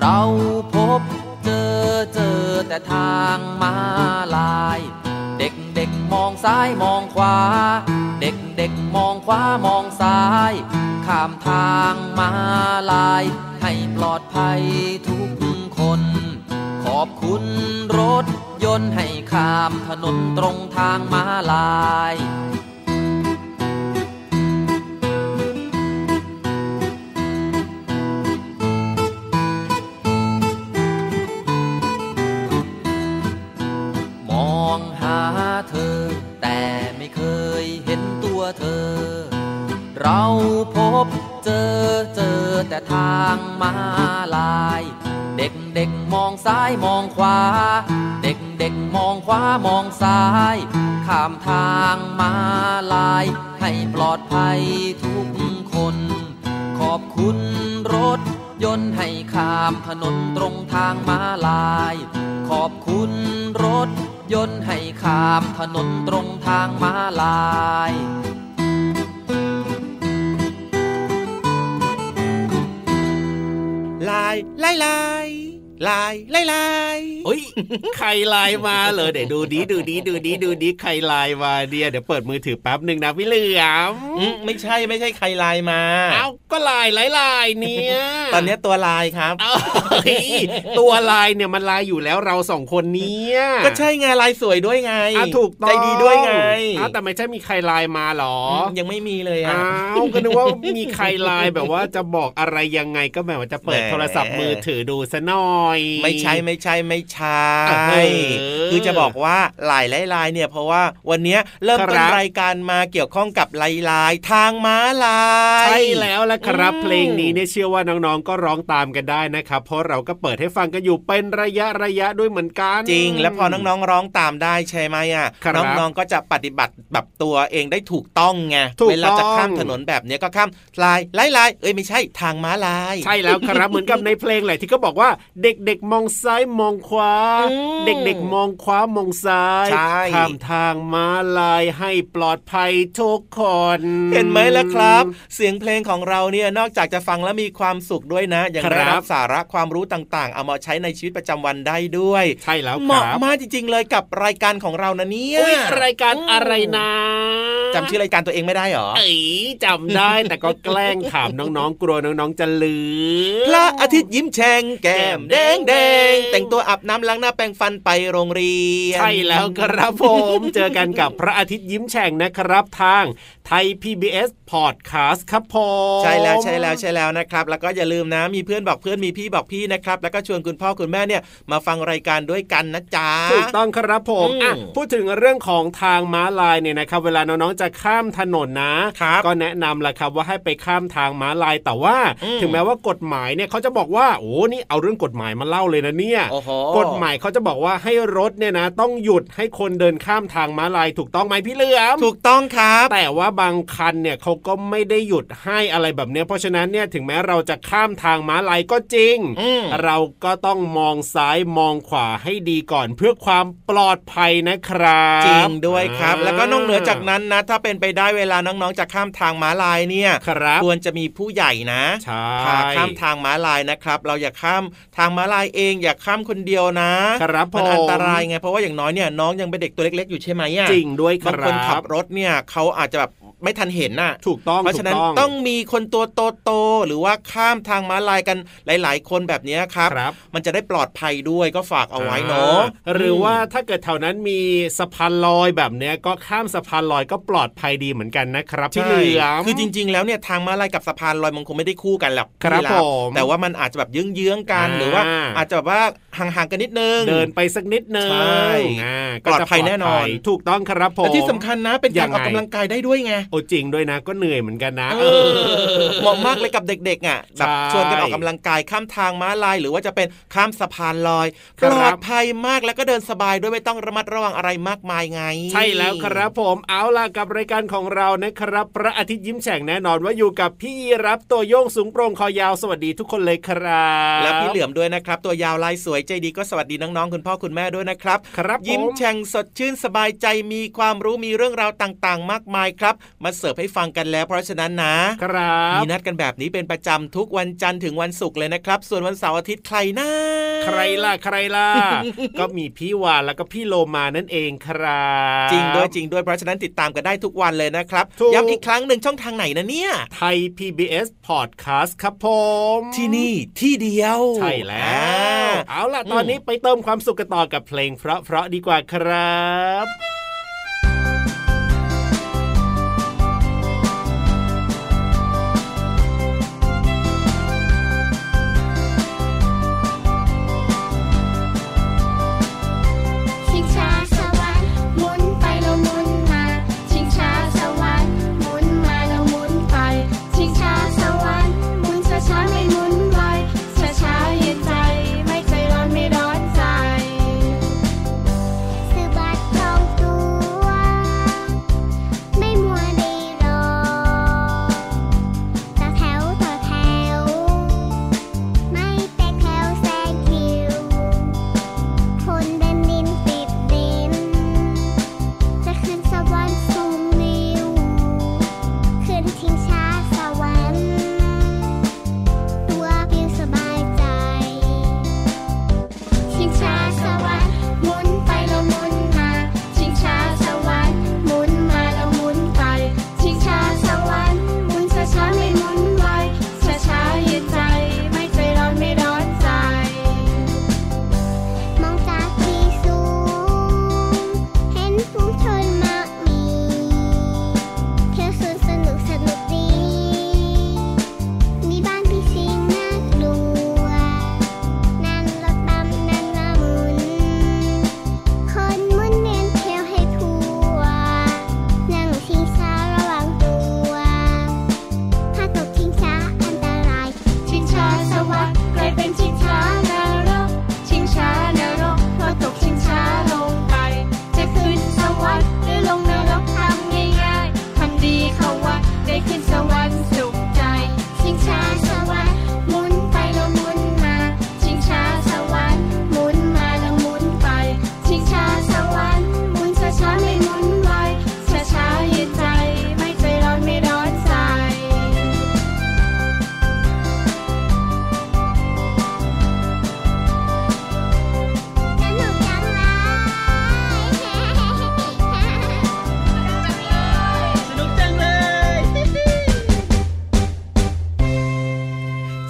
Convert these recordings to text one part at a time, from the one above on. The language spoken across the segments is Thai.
เราพบเจอเจอแต่ทางมาลาย เด็กเด็กมองซ้ายมองขวา เด็กเด็กมองขวามองซ้าย ข้ามทางมาลาย ให้ปลอดภัยทุกคน ขอบคุณรถยนต์ให้ข้ามถนนตรงทางมาลาย เราพบเจอเจอแต่ทางมาลาย เด็กเด็กมองซ้ายมองขวา เด็กเด็กมองขวามองซ้าย ข้ามทางมาลาย ให้ปลอดภัยทุกคน ขอบคุณรถยนต์ให้ข้ามถนนตรงทางมาลาย ขอบคุณรถยนต์ให้ข้ามถนนตรงทางมาลาย ลาย ลายลายลายลายลายเฮ้ยใครไลน์มาเหรอเดี๋ยวดูดีดูดีดูดีดูดีใครไลน์มาเดียเดี๋ยวเปิดมือถือแป๊บหนึ่งนะพี่เหลือมอืมไม่ใช่ไม่ใช่ใครลายมาเอ้าก็ไลน์ไลน์ไลน์เนี่ยตอนนี้ตัวลายครับเอ้าเฮ้ยตัวไลน์เนี่ยมันไลน์อยู่แล้วเราสองคนเนี้ยก็ใช่ไงลายสวยด้วยไงอะถูกต้องใจดีด้วยไงอ้าวแต่ไม่ใช่มีใครไลน์มาหรอมยังไม่มีเลยอะอ้าวก็นึกว่ามีใครไลน์แบบว่าจะบอกอะไรยังไงก็แบบว่าจะเปิดแหมโทรศัพท์มือถือดูซะหน่อยไม่ใช่ไม่ใช่ไม่ใช่เออคือจะบอกว่าหลายลายๆเนี่ยเพราะว่าวันเนี้ยเริ่มต้นครับรายการมาเกี่ยวข้องกับลายลายๆทางม้าลายใช่แล้วละครับอืมเพลงนี้เนี่ยเชื่อว่าน้องๆก็ร้องตามกันได้นะครับ เพราะเราก็เปิดให้ฟังกันอยู่เป็นระยะระยะด้วยเหมือนกันจริง แล้วพอน้องๆร้องตามได้ใช่ไหมอะครับน้องๆก็จะปฏิบัติแบบตัวเองได้ถูกต้องไงถูกเวลาจะข้ามต้องถนนแบบเนี้ยก็ข้ามลายลายลายเอ้ยไม่ใช่ทางม้าลาย ใช่แล้วครับเหมือนกับในเพลงแหละที่ก็บอกว่าเด็ก ๆ มองซ้ายมองขวาอืมเด็ก ๆ มองขวามองซ้ายใช่ข้ามทางม้าลายให้ปลอดภัยทุกคน เห็นไหมล่ะครับ เสียงเพลงของเราเนี่ยนอกจากจะฟังแล้วมีความสุขด้วยนะยังครับได้รับสาระความรู้ต่างๆ เอามาใช้ในชีวิตประจำวันได้ด้วย ใช่แล้วเหคมาะรับมากจริง ๆ เลยกับรายการของเรานะเนี่ยอุ๊ยรายการอะไรนะจำชื่อรายการตัวเองไม่ได้หรอเอ้ยจำได้แต่ก็แกล้งถามน้องๆ กลัวน้องๆจะลืมพระอาทิตย์ยิ้มแฉ่งแก้มแดงแดงแต่งตัวอาบน้ำล้างหน้าแปรงฟันไปโรงเรียน ใช่แล้วครับผม เจอกันกับพระอาทิตย์ยิ้มแฉ่งนะครับทาง ไทย PBS Podcast ครับผมใช่แล้วใช่แล้วใช่แล้วนะครับ แล้วก็อย่าลืมนะมีเพื่อนบอกเพื่อนมีพี่บอกพี่นะครับ แล้วก็ชวนคุณพ่อคุณแม่เนี่ยมาฟังรายการด้วยกันนะจ๊ะถูกต้องครับผมอืมอะพูดถึงเรื่องของทางม้าลายเนี่ยนะครับ เวลาน้องๆจะข้ามถนนนะครับก็แนะนำแหละครับว่าให้ไปข้ามทางม้าลายแต่ว่าอืมถึงแม้ว่ากฎหมายเนี่ยเขาจะบอกว่าโอ้นี่เอาเรื่องกฎหมายมาเล่าเลยนะเนี่ยโอ้โหกฎหมายเขาจะบอกว่าให้รถเนี่ยนะ ต้องหยุดให้คนเดินข้ามทางม้าลายถูกต้องไหมพี่เหลือมถูกต้องครับแต่ว่าบางคันเนี่ยเขาก็ไม่ได้หยุดให้อะไรแบบเนี้ยเพราะฉะนั้นเนี่ยถึงแม้เราจะข้ามทางม้าลายก็จริงอืมเราก็ต้องมองซ้ายมองขวาให้ดีก่อนเพื่อความปลอดภัยนะครับ จริงด้วยครับอ่าแล้วก็นอกเหนือจากนั้นนะถ้าเป็นไปได้เวลาน้องๆจะข้ามทางม้าลายเนี่ยครับควรจะมีผู้ใหญ่นะใช่พาข้ามทางม้าลายนะครับ เราอย่าข้ามทางม้าลายเองอย่าข้ามคนเดียวนะครับผมมันอันตรายไงเพราะว่าอย่างน้อยเนี่ยน้องยังเป็นเด็กตัวเล็กๆ อยู่ใช่ไหมอะจริงด้วยคบางรัคนขับบรถเนี่ยเขาอาจจะแบบ ไม่ทันเห็นน่ะถูกต้องเพราะฉะนั้นถูกต้องมีคนตัวโตๆหรือว่าข้ามทางม้าลายกันหลาย ๆ คนแบบเนี้ยครับครับมันจะได้ปลอดภัยด้วยก็ฝากเอาไว้เนาะอ่หรือว่าถ้าเกิดแถวนั้นมีสะพานลอยแบบเนี้ยก็ข้ามสะพานลอยก็ปลอดภัยดีเหมือนกันนะครับพี่ใช่เหลือมคือจริง ๆ แล้วเนี่ยทางม้าลายกับสะพานลอยมันคงไม่ได้คู่กันหรอกครับพี่ผบมแต่ว่ามันอาจจะแบบเยื้องๆกันอ่าหรือว่าอาจจะแบบว่า ห่างๆกันนิดนึง เดินไปสักนิดนึงใช่อ่าปลอดภัยแน่นอน ถูกต้องครับผมและที่สำคัญนะเป็นยัการงไงออกกำลังกายได้ด้วยไงโอ้จริงด้วยนะ ก็เหนื่อยเหมือนกันนะเออเหมาะมากเลยกับเด็กๆอะแบบใช่ชวนกันออกกำลังกายข้ามทางม้าลาย หรือว่าจะเป็นข้ามสะพานลอยคปรับลอดภัยมากแล้วก็เดินสบายด้วยไม่ต้องระมัดระวังอะไรมากมายไง ใช่แล้วครับผมเอาล่ะกับรายการของเรานะครับ พระอาทิตย์ยิ้มแฉ่งแน่นอนว่าอยู่กับพี่ยีรับตัวโยงสูงโปร่งคอยาวสวัสดีทุกคนเลยครับ และพี่เหลือมด้วยนะครับ ตัวยาวลายสวยใจดีก็สวัสดีน้องๆคุณพ่อคุณแม่ด้วยนะครับครับยิ้มผแฉ่งสดชื่นสบายใจมีความรู้มีเรื่องราวต่างๆ มากมายครับ มาเสิร์ฟให้ฟังกันแล้ว เพราะฉะนั้นนะครับมีนัดกันแบบนี้เป็นประจำทุกวันจันทร์ถึงวันศุกร์เลยนะครับ ส่วนวันเสาร์อาทิตย์ใครนะใครล่ะใครล่ะก็มีพี่วานแล้วก็พี่โลมานั่นเองครับ จริงด้วยจริงด้วยเพราะฉะนั้นติดตามกันได้ทุกวันเลยนะครับถูกย้ำอีกครั้งหนึ่งช่องทางไหนนะเนี่ยไทย PBS Podcast ครับผม ที่นี่ที่เดียว ใช่แล้วอ่าเอาล่ะตอนนี้ไปเติมความสุขกันต่อกับเพลงเพราะๆดีกว่าครับ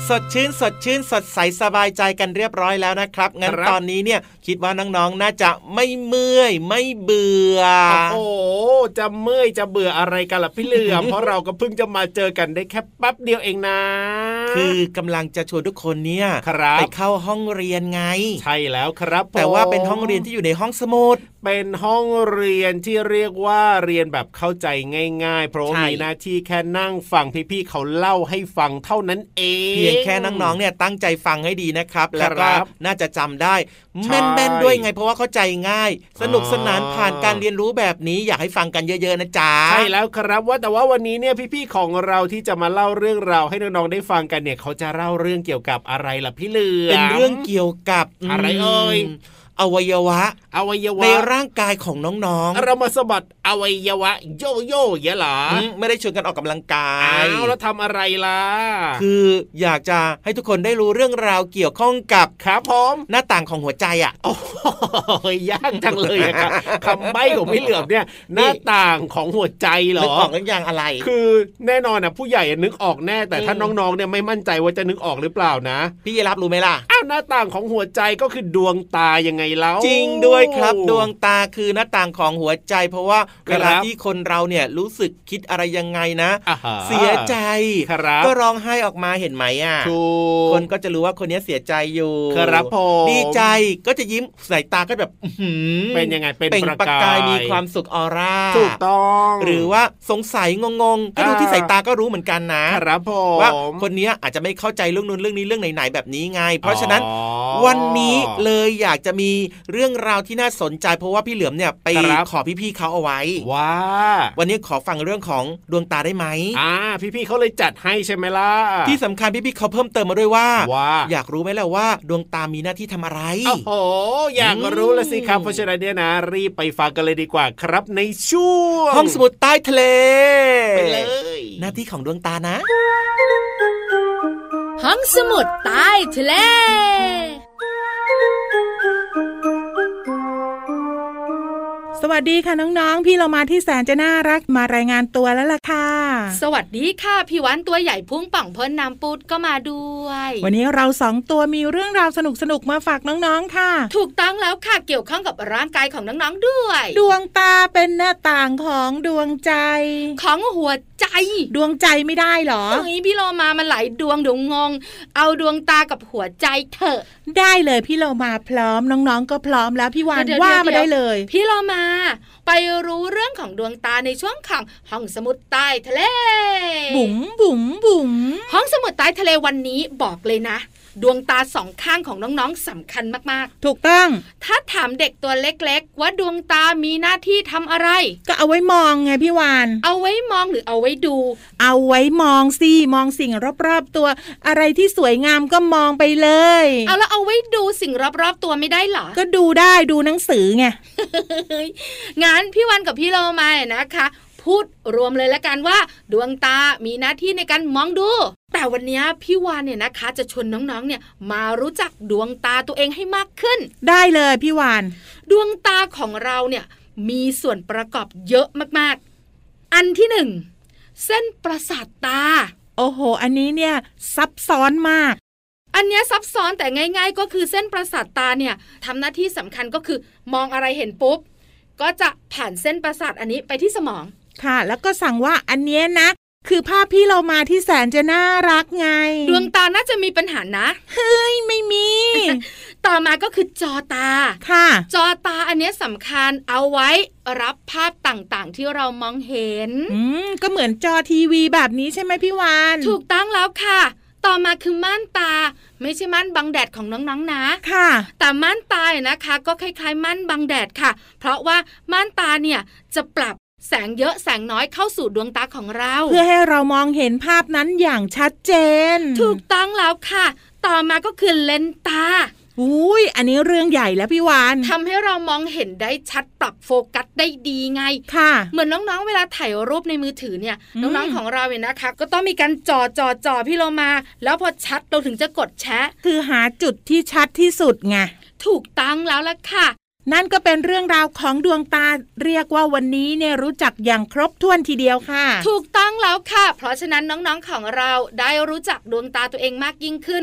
สดชื่นสดชื่นสดใสสบายใจกันเรียบร้อยแล้วนะครับงั้นครับตอนนี้เนี่ยคิดว่าน้องๆ น่าจะไม่เมื่อยไม่เบื่อ โอ้โหจะเมื่อยจะเบื่ออะไรกันล่ะพี่เหลือมเพราะเราก็เพิ่งจะมาเจอกันได้แค่แป๊บเดียวเองนะ คือกำลังจะชวนทุกคนเนี่ยครับไปเข้าห้องเรียนไง ใช่แล้วครับผมแต่ว่าเป็นห้องเรียนที่อยู่ในห้องสมุดเป็นห้องเรียนที่เรียกว่าเรียนแบบเข้าใจง่าย ๆ เพราะว่าใช่มีหน้าที่แค่นั่งฟังพี่ๆเขาเล่าให้ฟังเท่านั้นเองเพียงแค่น้องๆเนี่ยตั้งใจฟังให้ดีนะครับแล้วก็ครับน่าจะจำได้ใช่แม่นๆด้วยไง เพราะว่าเข้าใจง่าย สนุกสนานอ๋อผ่านการเรียนรู้แบบนี้อยากให้ฟังกันเยอะๆนะจ๊ะใช่แล้วครับว่าแต่ว่าวันนี้เนี่ยพี่ๆของเราที่จะมาเล่าเรื่องราวให้น้องๆได้ฟังกันเนี่ยเขาจะเล่าเรื่องเกี่ยวกับอะไรล่ะพี่เหลือมเป็นเรื่องเกี่ยวกับอะไรเอ่ยม อวัยวะ อวัยวะ ในร่างกายของน้องๆ เรามาสะบัดอวัยวะ โยโย่อยางเหรออืมไม่ได้ชวนกันออกกำลังกายอ้าวแล้วทำอะไรล่ะ คืออยากจะให้ทุกคนได้รู้เรื่องราวเกี่ยวข้องกับครับผมหน้าต่างของหัวใจอะโอ้ยยากจังเลยอะครับคำใบ้ของพี่เหลือมเนี่ย หน้าต่างของหัวใจเหรนึกอออกหรือยังอะไร คือแน่นอนอะผู้ใหญ่นึกออกแน่แต่ถ้าอืมน้องๆเนี่ยไม่มั่นใจว่าจะนึกออกหรือเปล่านะ พี่ยีรับรู้ไหมล่ะอ้าวหน้าต่างของหัวใจก็คือดวงตายังไงแล้ว จริงด้วยครับดวงตาคือหน้าต่างของหัวใจ เพราะว่าครับเวลาที่คนเราเนี่ยรู้สึกคิดอะไรยังไงนะอ่าฮะเสียใจครับก็ร้องไห้ออกมาเห็นไหมอะถูกคนก็จะรู้ว่าคนนี้เสียใจอยู่ครับผมดีใจก็จะยิ้มสายตาก็แบบอื้อหือเป็นยังไงเป็นเปล่งประประกากายยมีความสุขออร่าถูกต้อง หรือว่าสงสัยงงๆก็ดูอ่าที่สายตาก็รู้เหมือนกันนะครับผมว่าคนเนี้ยอาจจะไม่เข้าใจเรื่องนู้นเรื่องนี้เรื่องไหนๆแบบนี้ไง เพราะฉะนั้นอ๋อวันนี้เลยอยากจะมีเรื่องราวที่น่าสนใจ เพราะว่าพี่เหลือมเนี่ยไปครับขอพี่ๆเขาเอาไว้ว้าวันนี้ขอฟังเรื่องของดวงตาได้ไหมอ่าพี่ๆเขาเลยจัดให้ใช่ไหมล่ะที่สำคัญพี่ๆเขาเพิ่มเติมมาด้วยว่าว่าอยากรู้ไหมล่ะว่า ดวงตามีหน้าที่ทำอะไรโอ้โหอยากรู้ละสิครับเพราะฉะนั้นเนี่ยนะ รีบไปฟังกันเลยดีกว่าครับในช่วงห้องสมุดใต้ทะเลไปเลยหน้าที่ของดวงตานะห้องสมุดใต้ทะเล สวัสดีค่ะน้องๆ พี่เรามาที่แสนจะน่ารักมารายงานตัวแล้วล่ะค่ะ สวัสดีค่ะพี่วันตัวใหญ่พุ่งป่องพ้นน้ำปุดก็มาด้วย วันนี้เราสองตัวมีเรื่องราวสนุกๆมาฝากน้องๆค่ะ ถูกต้องแล้วค่ะเกี่ยวข้องกับร่างกายของน้องๆด้วย ดวงตาเป็นหน้าต่างของดวงใจ ของหัวใจ ดวงใจไม่ได้เหรอตรงนี้พี่โลมามันหลายดวงเดี๋ยวงง เอาดวงตากับหัวใจเถอะ ได้เลยพี่เรามาพร้อมน้องๆ ก็พร้อมแล้วพี่วานเดี๋ยวๆว่ามาเดี๋ยวได้เลย พี่โลมาไปรู้เรื่องของดวงตาในช่วงของห้องสมุดใต้ทะเล บุ๋มบุ๋มบุ๋มห้องสมุดใต้ทะเลวันนี้บอกเลยนะ ดวงตาสองข้างของน้องๆสำคัญมากถูกต้องๆถ้าถามเด็กตัวเล็กๆ ว่าดวงตามีหน้าที่ทำอะไร ก็เอาไว้มองไงพี่วาน เอาไว้มองหรือเอาไว้ดู เอาไว้มองสิมองสิ่งรอบๆตัว อะไรที่สวยงามก็มองไปเลย เอาแล้วเอาไว้ดูสิ่งรอบๆตัวไม่ได้เหรอ ก็ดูได้ดูหนังสือไงงั้นพี่วันกับพี่โลมาเนี่ยนะคะ พูดรวมเลยละกันว่า ดวงตามีหน้าที่ในการมองดู แต่วันนี้พี่วานเนี่ยนะคะ จะชวนน้องๆเนี่ยมารู้จักดวงตาตัวเองให้มากขึ้น ได้เลยพี่วาน ดวงตาของเราเนี่ยมีส่วนประกอบเยอะมากๆ อันที่หนึ่งเส้นประสาทตา โอ้โห อันนี้เนี่ยซับซ้อนมากอันเนี้ยซับซ้อนแต่ง่าย ๆ ก็คือเส้นประสาทตาเนี่ยทำหน้าที่สำคัญก็คือมองอะไรเห็นปุ๊บ ก็จะผ่านเส้นประสาทอันนี้ไปที่สมอง ค่ะ แล้วก็สั่งว่าอันเนี้ยนะ คือภาพพี่เรามาที่แสนจะน่ารักไง ดวงตาน่าจะมีปัญหานะ เฮ้ย ไม่มี ต่อมาก็คือจอตา ค่ะ จอตาอันเนี้ยสำคัญเอาไว้รับภาพต่างๆ ที่เรามองเห็น อืม ก็เหมือนจอทีวีแบบนี้ใช่ไหมพี่วาน ถูกต้องแล้วค่ะ ต่อมาคือม่านตาไม่ใช่ม่านบังแดดของน้องๆนะ ค่ะ แต่ม่านตาเนี่ยนะคะ ก็คล้ายๆม่านบังแดดค่ะ เพราะว่าม่านตาเนี่ยจะปรับ แสงเยอะแสงน้อยเข้าสู่ดวงตาของเรา เพื่อให้เรามองเห็นภาพนั้นอย่างชัดเจน ถูกต้องแล้วค่ะ ต่อมาก็คือเลนส์ตาอุ้ย อันนี้เรื่องใหญ่แล้วพี่วานทำให้เรามองเห็นได้ชัดปรับโฟกัสได้ดีไง ค่ะ เหมือนน้องๆ เวลาถ่ายรูปในมือถือเนี่ยอืมน้องๆ ของเราเนี่ยนะคะ ก็ต้องมีการจอจอจอพี่เรามา แล้วพอชัดเราถึงจะกดแชะ คือหาจุดที่ชัดที่สุดไง ถูกตั้งแล้วล่ะค่ะ นั่นก็เป็นเรื่องราวของดวงตาเรียกว่าวันนี้เนี่ยรู้จักอย่างครบถ้วนทีเดียวค่ะ ถูกต้องแล้วค่ะ เพราะฉะนั้นน้องๆของเราได้รู้จักดวงตาตัวเองมากยิ่งขึ้น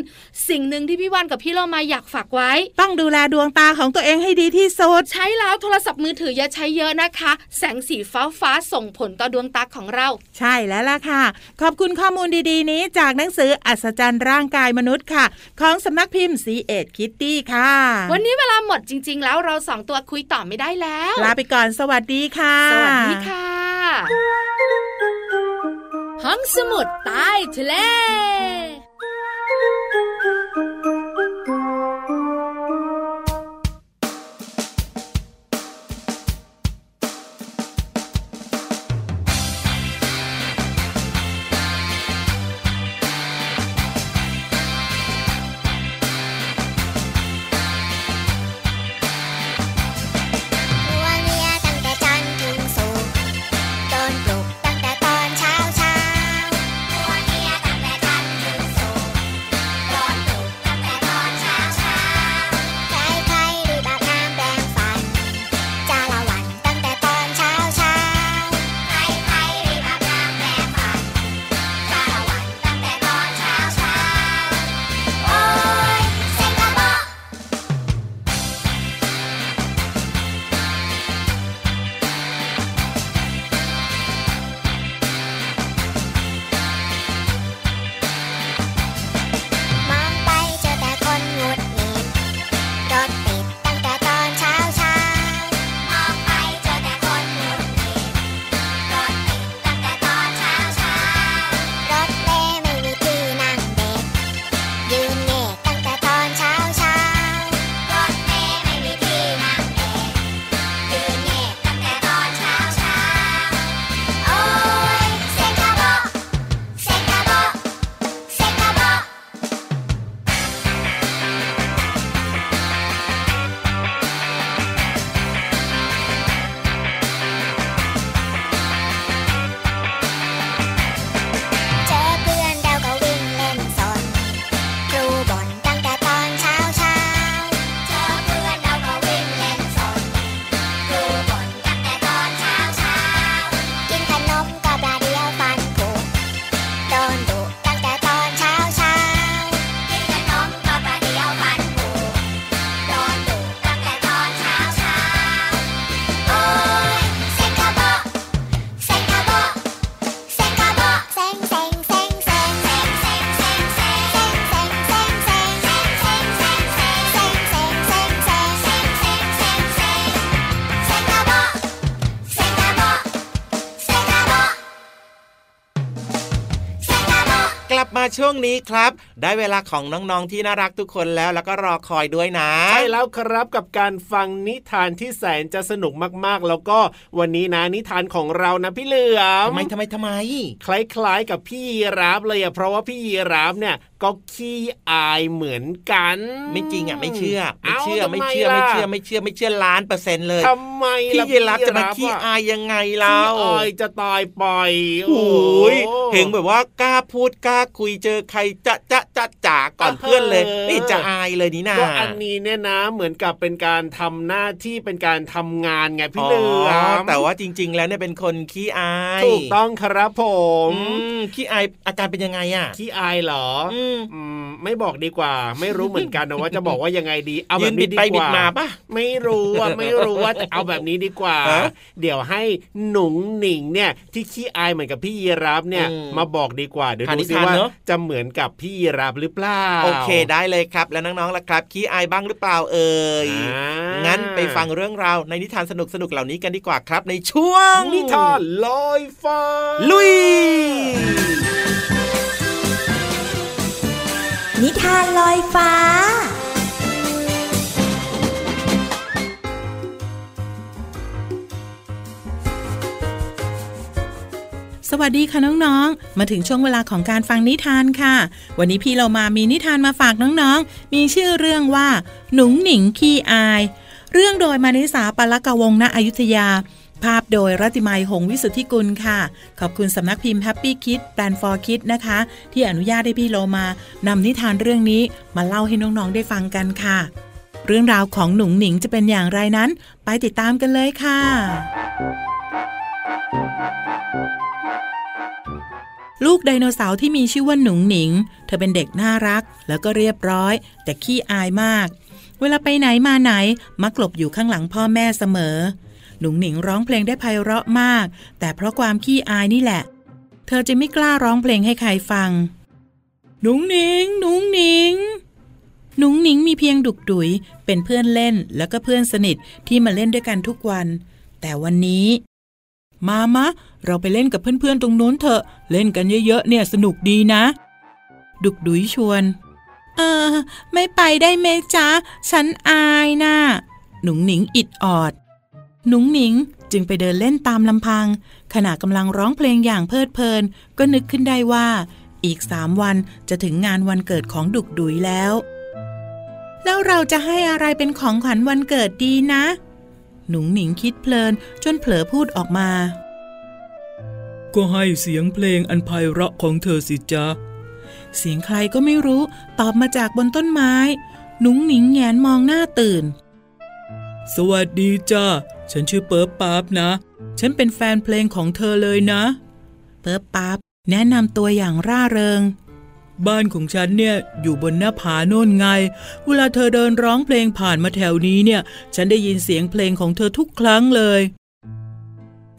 สิ่งหนึ่งที่พี่วันกับพี่เรามาอยากฝากไว้ ต้องดูแลดวงตาของตัวเองให้ดีที่สุดใช้แล้วโทรศัพท์มือถืออย่าใช้เยอะนะคะ แสงสีฟ้าฟ้าๆส่งผลต่อดวงตาของเรา ใช่แล้วล่ะค่ะ ขอบคุณข้อมูลดีๆ นี้จากหนังสืออัศจรรย์ร่างกายมนุษย์ค่ะ ของสำนักพิมพ์ซีเอ็ดคิตตี้ค่ะ วันนี้เวลาหมดจริง ๆ แล้วเราสองตัวคุยต่อไม่ได้แล้ว ลาไปก่อนสวัสดีค่ะ สวัสดีค่ะ ห้องสมุดใต้ทะเล ลับมาช่วงนี้ครับ ได้เวลาของน้องๆที่น่ารักทุกคนแล้วแล้วก็รอคอยด้วยนะใช่แล้วครับกับการฟังนิทานที่แสนจะสนุกมากๆ แล้วก็วันนี้นะนิทานของเรานะพี่เหลือมทำไมทำไมทำไม คล้ายๆ กับพี่ยีรับเลยอะเพราะว่าพี่ยีรับเนี่ย ก็ขี้อายเหมือนกัน ไม่จริงอะไม่เชื่อ ไม่าเชื่อทำไม่เชื่อล่ะไม่เชื่อไม่เชื่อไม่เชื่อล้านเปอร์เซ็นต์เลยทำไมพี่ล่ะยีรับจะมาพี่ขี้ยีอายยังไงขี้เราอายจะตายไปโอ้ยเห็นแบบว่ากล้าพูดกล้าคุยเจอใครจะจะจะจ๋าก่อนเพื่อนเลยไม่เห็นจะอายเลยนี่นาก็อันนี้เนี่ยนะเหมือนกับเป็นการทำหน้าที่เป็นการทำงานไงพี่เหลือมแต่ว่าจริง ๆ แล้วเนี่ยเป็นคนขี้อายถูกต้องครับผมอืมขี้อายอาการเป็นยังไงอะขี้อายเหรออืมอืมไม่บอกดีกว่า ไม่รู้เหมือนกันนะว่าจะบอกว่ายังไงดีเอาแบยืบนบินี้ดดีไปกบิดว่ามาป่ะไม่รู้ว่าไม่รู้ว่าแต่เอาแบบนี้ดีกว่าฮะเดี๋ยวให้หนุ่งหนิงเนี่ย ที่ขี้อายเหมือนกับพี่ยีรับเนี่ยอืมมาบอกดีกว่าเดี๋ยวหาดูนิสิทานว่าเนอะจะเหมือนกับพี่ยีรับหรือเปล่าโอเคได้เลยครับ แล้วน้องๆล่ะครับขี้อายบ้างหรือเปล่าเอ่ยอ่างั้นไปฟังเรื่องราวในนิทานสนุกๆเหล่านี้กันดีกว่าครับ ในช่วงนิทานลอยฟ้าลุย นิทานลอยฟ้า สวัสดีค่ะน้องๆ มาถึงช่วงเวลาของการฟังนิทานค่ะ วันนี้พี่เรามามีนิทานมาฝากน้องๆ มีชื่อเรื่องว่า หนุ่งหนิงขี้อาย เรื่องโดยมานิสาปลกวงณอยุธยา ภาพโดยรัติมัยหงวิสุทธิกุลค่ะ ขอบคุณสำนักพิมพ์ Happy Kid Plan for Kids นะคะ ที่อนุญาตให้พี่โลมานำนิทานเรื่องนี้มาเล่าให้น้องๆได้ฟังกันค่ะ เรื่องราวของหนุ่งหนิงจะเป็นอย่างไรนั้น ไปติดตามกันเลยค่ะ ลูกไดโนเสาร์ที่มีชื่อว่าหนุ่งหนิง เธอเป็นเด็กน่ารัก แล้วก็เรียบร้อย แต่ขี้อายมาก เวลาไปไหนมาไหนมักหลบอยู่ข้างหลังพ่อแม่เสมอ หนุ่งหนิงร้องเพลงได้ไพเราะมาก แต่เพราะความขี้อายนี่แหละ เธอจะไม่กล้าร้องเพลงให้ใครฟัง หนุ่งหนิง หนุ่งหนิง หนุ่งหนิงมีเพียงดุกดุยเป็นเพื่อนเล่นแล้วก็เพื่อนสนิทที่มาเล่นด้วยกันทุกวัน แต่วันนี้ มามะ เราไปเล่นกับเพื่อนๆตรงโน้นเถอะ เล่นกันเยอะๆเนี่ยสนุกดีนะ ดุกดุยชวน เออ ไม่ไปได้เมจ๊ะ ฉันอายนะ่ะหนุ่งหนิงอิดออด หนุ่งหนิงจึงไปเดินเล่นตามลำพัง ขณะกำลังร้องเพลงอย่างเพลิดเพลิน ก็นึกขึ้นได้ว่า อีกสามวันจะถึงงานวันเกิดของดุกดุยแล้ว แล้วเราจะให้อะไรเป็นของขวัญวันเกิดดีนะ หนุ่งหนิงคิดเพลินจนเผลอพูดออกมา ก็ให้เสียงเพลงอันไพเราะของเธอสิจ๊ะเสียงใครก็ไม่รู้ ตอบมาจากบนต้นไม้ หนุ่งหนิงแงนมองหน้าตื่น สวัสดีจ้า ฉันชื่อเปิร์ป๊าบนะ ฉันเป็นแฟนเพลงของเธอเลยนะ เปิบปั๊บแนะนำตัวอย่างร่าเริง บ้านของฉันเนี่ยอยู่บนหน้าผาโน่นไง เวลาเธอเดินร้องเพลงผ่านมาแถวนี้เนี่ย ฉันได้ยินเสียงเพลงของเธอทุกครั้งเลย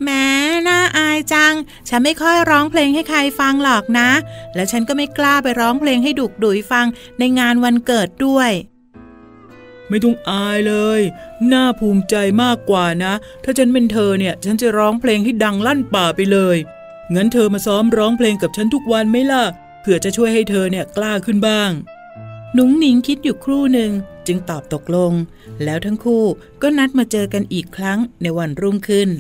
แหม้น่าอายจัง ฉันไม่ค่อยร้องเพลงให้ใครฟังหรอกนะ และฉันก็ไม่กล้าไปร้องเพลงให้ดุกดุยฟังในงานวันเกิดด้วย ไม่ต้องอายเลย น่าภูมิใจมากกว่านะ ถ้าฉันเป็นเธอเนี่ย ฉันจะร้องเพลงให้ดังลั่นป่าไปเลย งั้นเธอมาซ้อมร้องเพลงกับฉันทุกวันไหมล่ะ เผื่อจะช่วยให้เธอเนี่ยกล้าขึ้นบ้าง หนุ่งหนิงคิดอยู่ครู่หนึ่งจึงตอบตกลง แล้วทั้งคู่ก็นัดมาเจอกันอีกครั้งในวันรุ่งขึ้น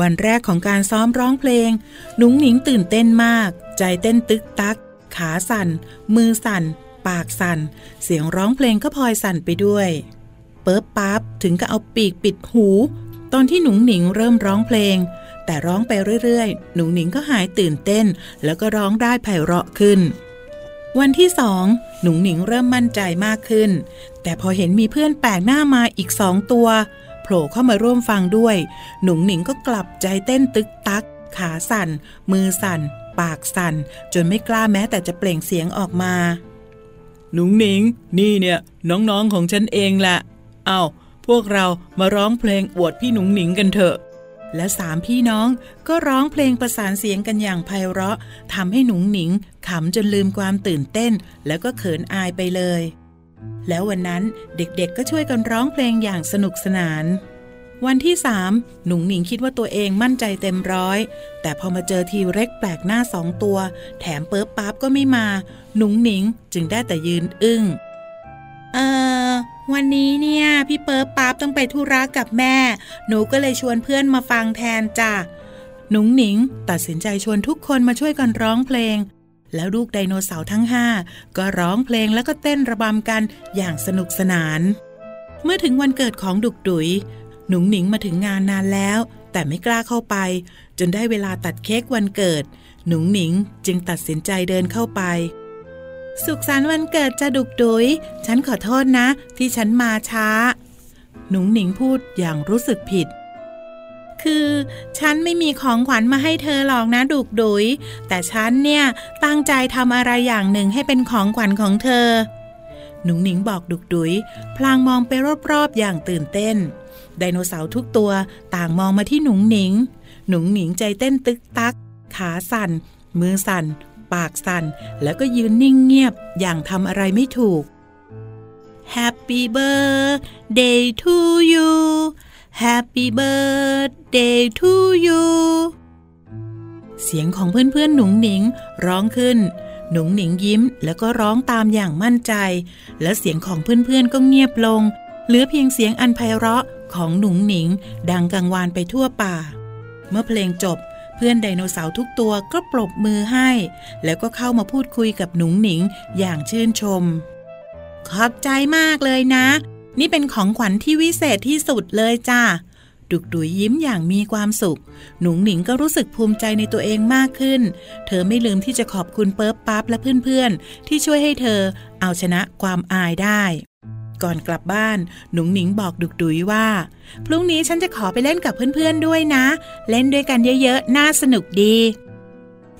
วันแรกของการซ้อมร้องเพลง หนุ่งหนิงตื่นเต้นมาก ใจเต้นตึกตัก ขาสั่น มือสั่น ปากสั่น เสียงร้องเพลงก็พลอยสั่นไปด้วย เปิบปั๊บถึงกับเอาปีกปิดหู ตอนที่หนุ่งหนิงเริ่มร้องเพลง แต่ร้องไปเรื่อยๆ หนุ่งหนิงก็หายตื่นเต้น แล้วก็ร้องได้ไพเราะขึ้น วันที่สองหนุ่งหนิงเริ่มมั่นใจมากขึ้น แต่พอเห็นมีเพื่อนแปลกหน้ามาอีกสองตัวโผล่เข้ามาร่วมฟังด้วย หนุ่งหนิงก็กลับใจเต้นตึกตัก ขาสั่น มือสั่น ปากสั่น จนไม่กล้าแม้แต่จะเปล่งเสียงออกมา หนุงหนิง นี่เนี่ยน้องๆของฉันเองแหละเอาพวกเรามาร้องเพลงอวดพี่หนุงหนิงกันเถอะ และสามพี่น้องก็ร้องเพลงประสานเสียงกันอย่างไพเราะทำให้หนุงหนิงขำจนลืมความตื่นเต้น แล้วก็เขินอายไปเลย แล้ววันนั้นเด็กๆก็ช่วยกันร้องเพลงอย่างสนุกสนาน วันที่สามหนุ่งหนิงคิดว่าตัวเองมั่นใจเต็มร้อย แต่พอมาเจอทีเร็กแปลกหน้าสองตัว แถมเปิบปั๊บก็ไม่มา หนุ่งหนิงจึงได้แต่ยืนอึง้ง เออวันนี้เนี่ย พี่เปิบปั๊บต้องไปธุระกับแม่ หนูก็เลยชวนเพื่อนมาฟังแทนจ้ะหนุ่งหนิง ตัดสินใจชวนทุกคนมาช่วยกันร้องเพลง แล้วลูกไดโนเสาร์ทั้งห้าก็ร้องเพลงแล้วก็เต้นระบำกันอย่างสนุกสนาน เมื่อถึงวันเกิดของดุกดุย หนุงหนิงมาถึงงานนานแล้ว แต่ไม่กล้าเข้าไป จนได้เวลาตัดเค้กวันเกิด หนุงหนิงจึงตัดสินใจเดินเข้าไป สุขสันต์วันเกิดจะดุกดุยฉันขอโทษนะ ที่ฉันมาช้า หนุงหนิงพูดอย่างรู้สึกผิด คือฉันไม่มีของขวัญมาให้เธอหรอกนะดุกดุยแต่ฉันเนี่ยตั้งใจทำอะไรอย่างหนึ่งให้เป็นของขวัญของเธอหนุงหนิงบอกดุกดุยพลางมองไปรอบๆอย่างตื่นเต้น ไดโนเสาร์ทุกตัวต่างมองมาที่หนุ่งหนิง หนุ่งหนิงใจเต้นตึกตัก ขาสั่น มือสั่น ปากสั่น แล้วก็ยืนนิ่งเงียบอย่างทำอะไรไม่ถูก Happy birthday to you Happy birthday to you เสียงของเพื่อนๆ หนุ่งหนิงร้องขึ้น หนุ่งหนิงยิ้มแล้วก็ร้องตามอย่างมั่นใจ และเสียงของเพื่อนๆ ก็เงียบลง เหลือเพียงเสียงอันไพเราะ ของหนุ่งหนิง ดังกังวานไปทั่วป่า เมื่อเพลงจบเพื่อนไดโนเสาร์ทุกตัวก็ปรบมือให้ แล้วก็เข้ามาพูดคุยกับหนุ่งหนิงอย่างชื่นชม ขอบใจมากเลยนะ นี่เป็นของขวัญที่วิเศษที่สุดเลยจ้าดุกดุยยิ้มอย่างมีความสุข หนุ่งหนิงก็รู้สึกภูมิใจในตัวเองมากขึ้น เธอไม่ลืมที่จะขอบคุณเปิบปั๊บและเพื่อนๆ ที่ช่วยให้เธอเอาชนะความอายได้ ก่อนกลับบ้าน หนุ่งหนิงบอกดุกดุยว่า พรุ่งนี้ฉันจะขอไปเล่นกับเพื่อนๆด้วยนะ เล่นด้วยกันเยอะๆ น่าสนุกดี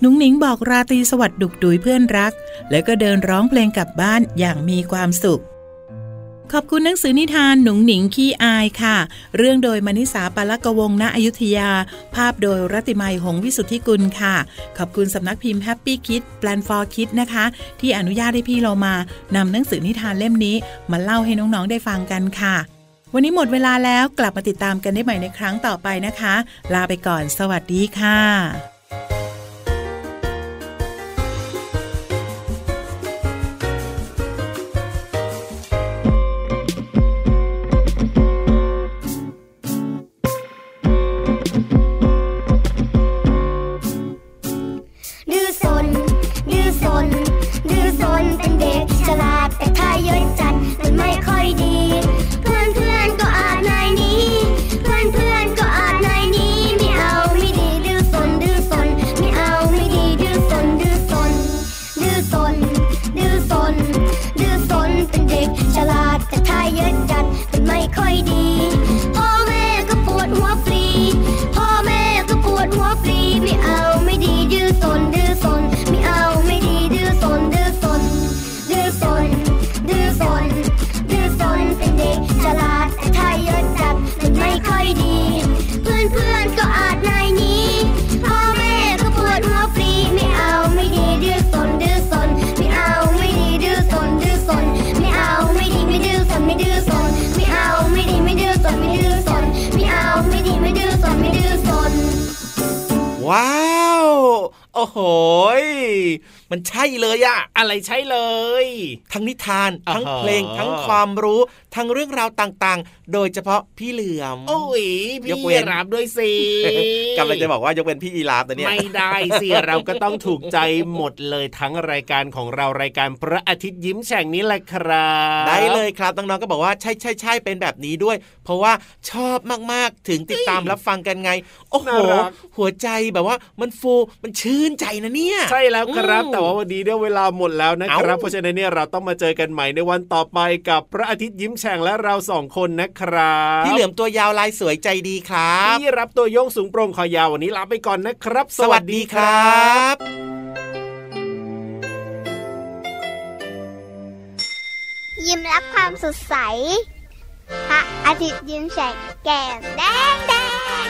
หนุ่งหนิงบอกราตรีสวัสดิ์ดุกดุยเพื่อนรัก แล้วก็เดินร้องเพลงกลับบ้านอย่างมีความสุข ขอบคุณหนังสือนิทานหนุ่งหนิงขี้อายค่ะ เรื่องโดยมณิสาปาลกวงณอยุธยา ภาพโดยรัติมัยหงวิสุทธิกุลค่ะ ขอบคุณสำนักพิมพ์ Happy Kid Plan for Kid นะคะ ที่อนุญาตให้พี่เรามานำหนังสือนิทานเล่มนี้ มาเล่าให้น้องๆได้ฟังกันค่ะ วันนี้หมดเวลาแล้วกลับมาติดตามกันได้ใหม่ในครั้งต่อไปนะคะ ลาไปก่อน สวัสดีค่ะ โอ้โหย มันใช่เลยอะอะไรใช่เลย ทั้งนิทานอ่าฮะทั้งเพลง ทั้งความรู้ ทั้งเรื่องราวต่างๆ โดยเฉพาะพี่เหลือม โอ้ยยพี่กเว้นรับด้วยสิกำลังจะบอกว่ายกเป็นพี่ยีราฟนะเนี่ย ไม่ได้สิ เราก็ต้องถูกใจหมดเลยทั้งรายการของเรารายการพระอาทิตย์ยิ้มแฉ่งนี้แหละครับ ได้เลยครับน้องๆก็บอกว่าใช่ใช่ใช่เป็นแบบนี้ด้วย เพราะว่าชอบมากๆถึงติดตามรับฟังกันไง โอ้โหน่ารักหัวใจแบบว่ามันฟูมันชื่นใจนะเนี่ย ใช่แล้วครับอืมแต่ว่าวันนี้เนี่ยเวลาหมดแล้วนะครับเอ้าเพราะฉะนั้นเนี่ยเราต้องมาเจอกันใหม่ในวันต่อไปกับพระอาทิตย์ยิ้มแฉ่งและเราสองคนนะครับพี่เหลือมตัวยาวลายสวยใจดีครับพี่รับตัวโยงสูงโปร่งคอยาววันนี้ลาไปก่อนนะครับ สวัสดีครับยิ้มรับความสดใส พระอาทิตย์ยิ้มแฉกแก้มแดงแดง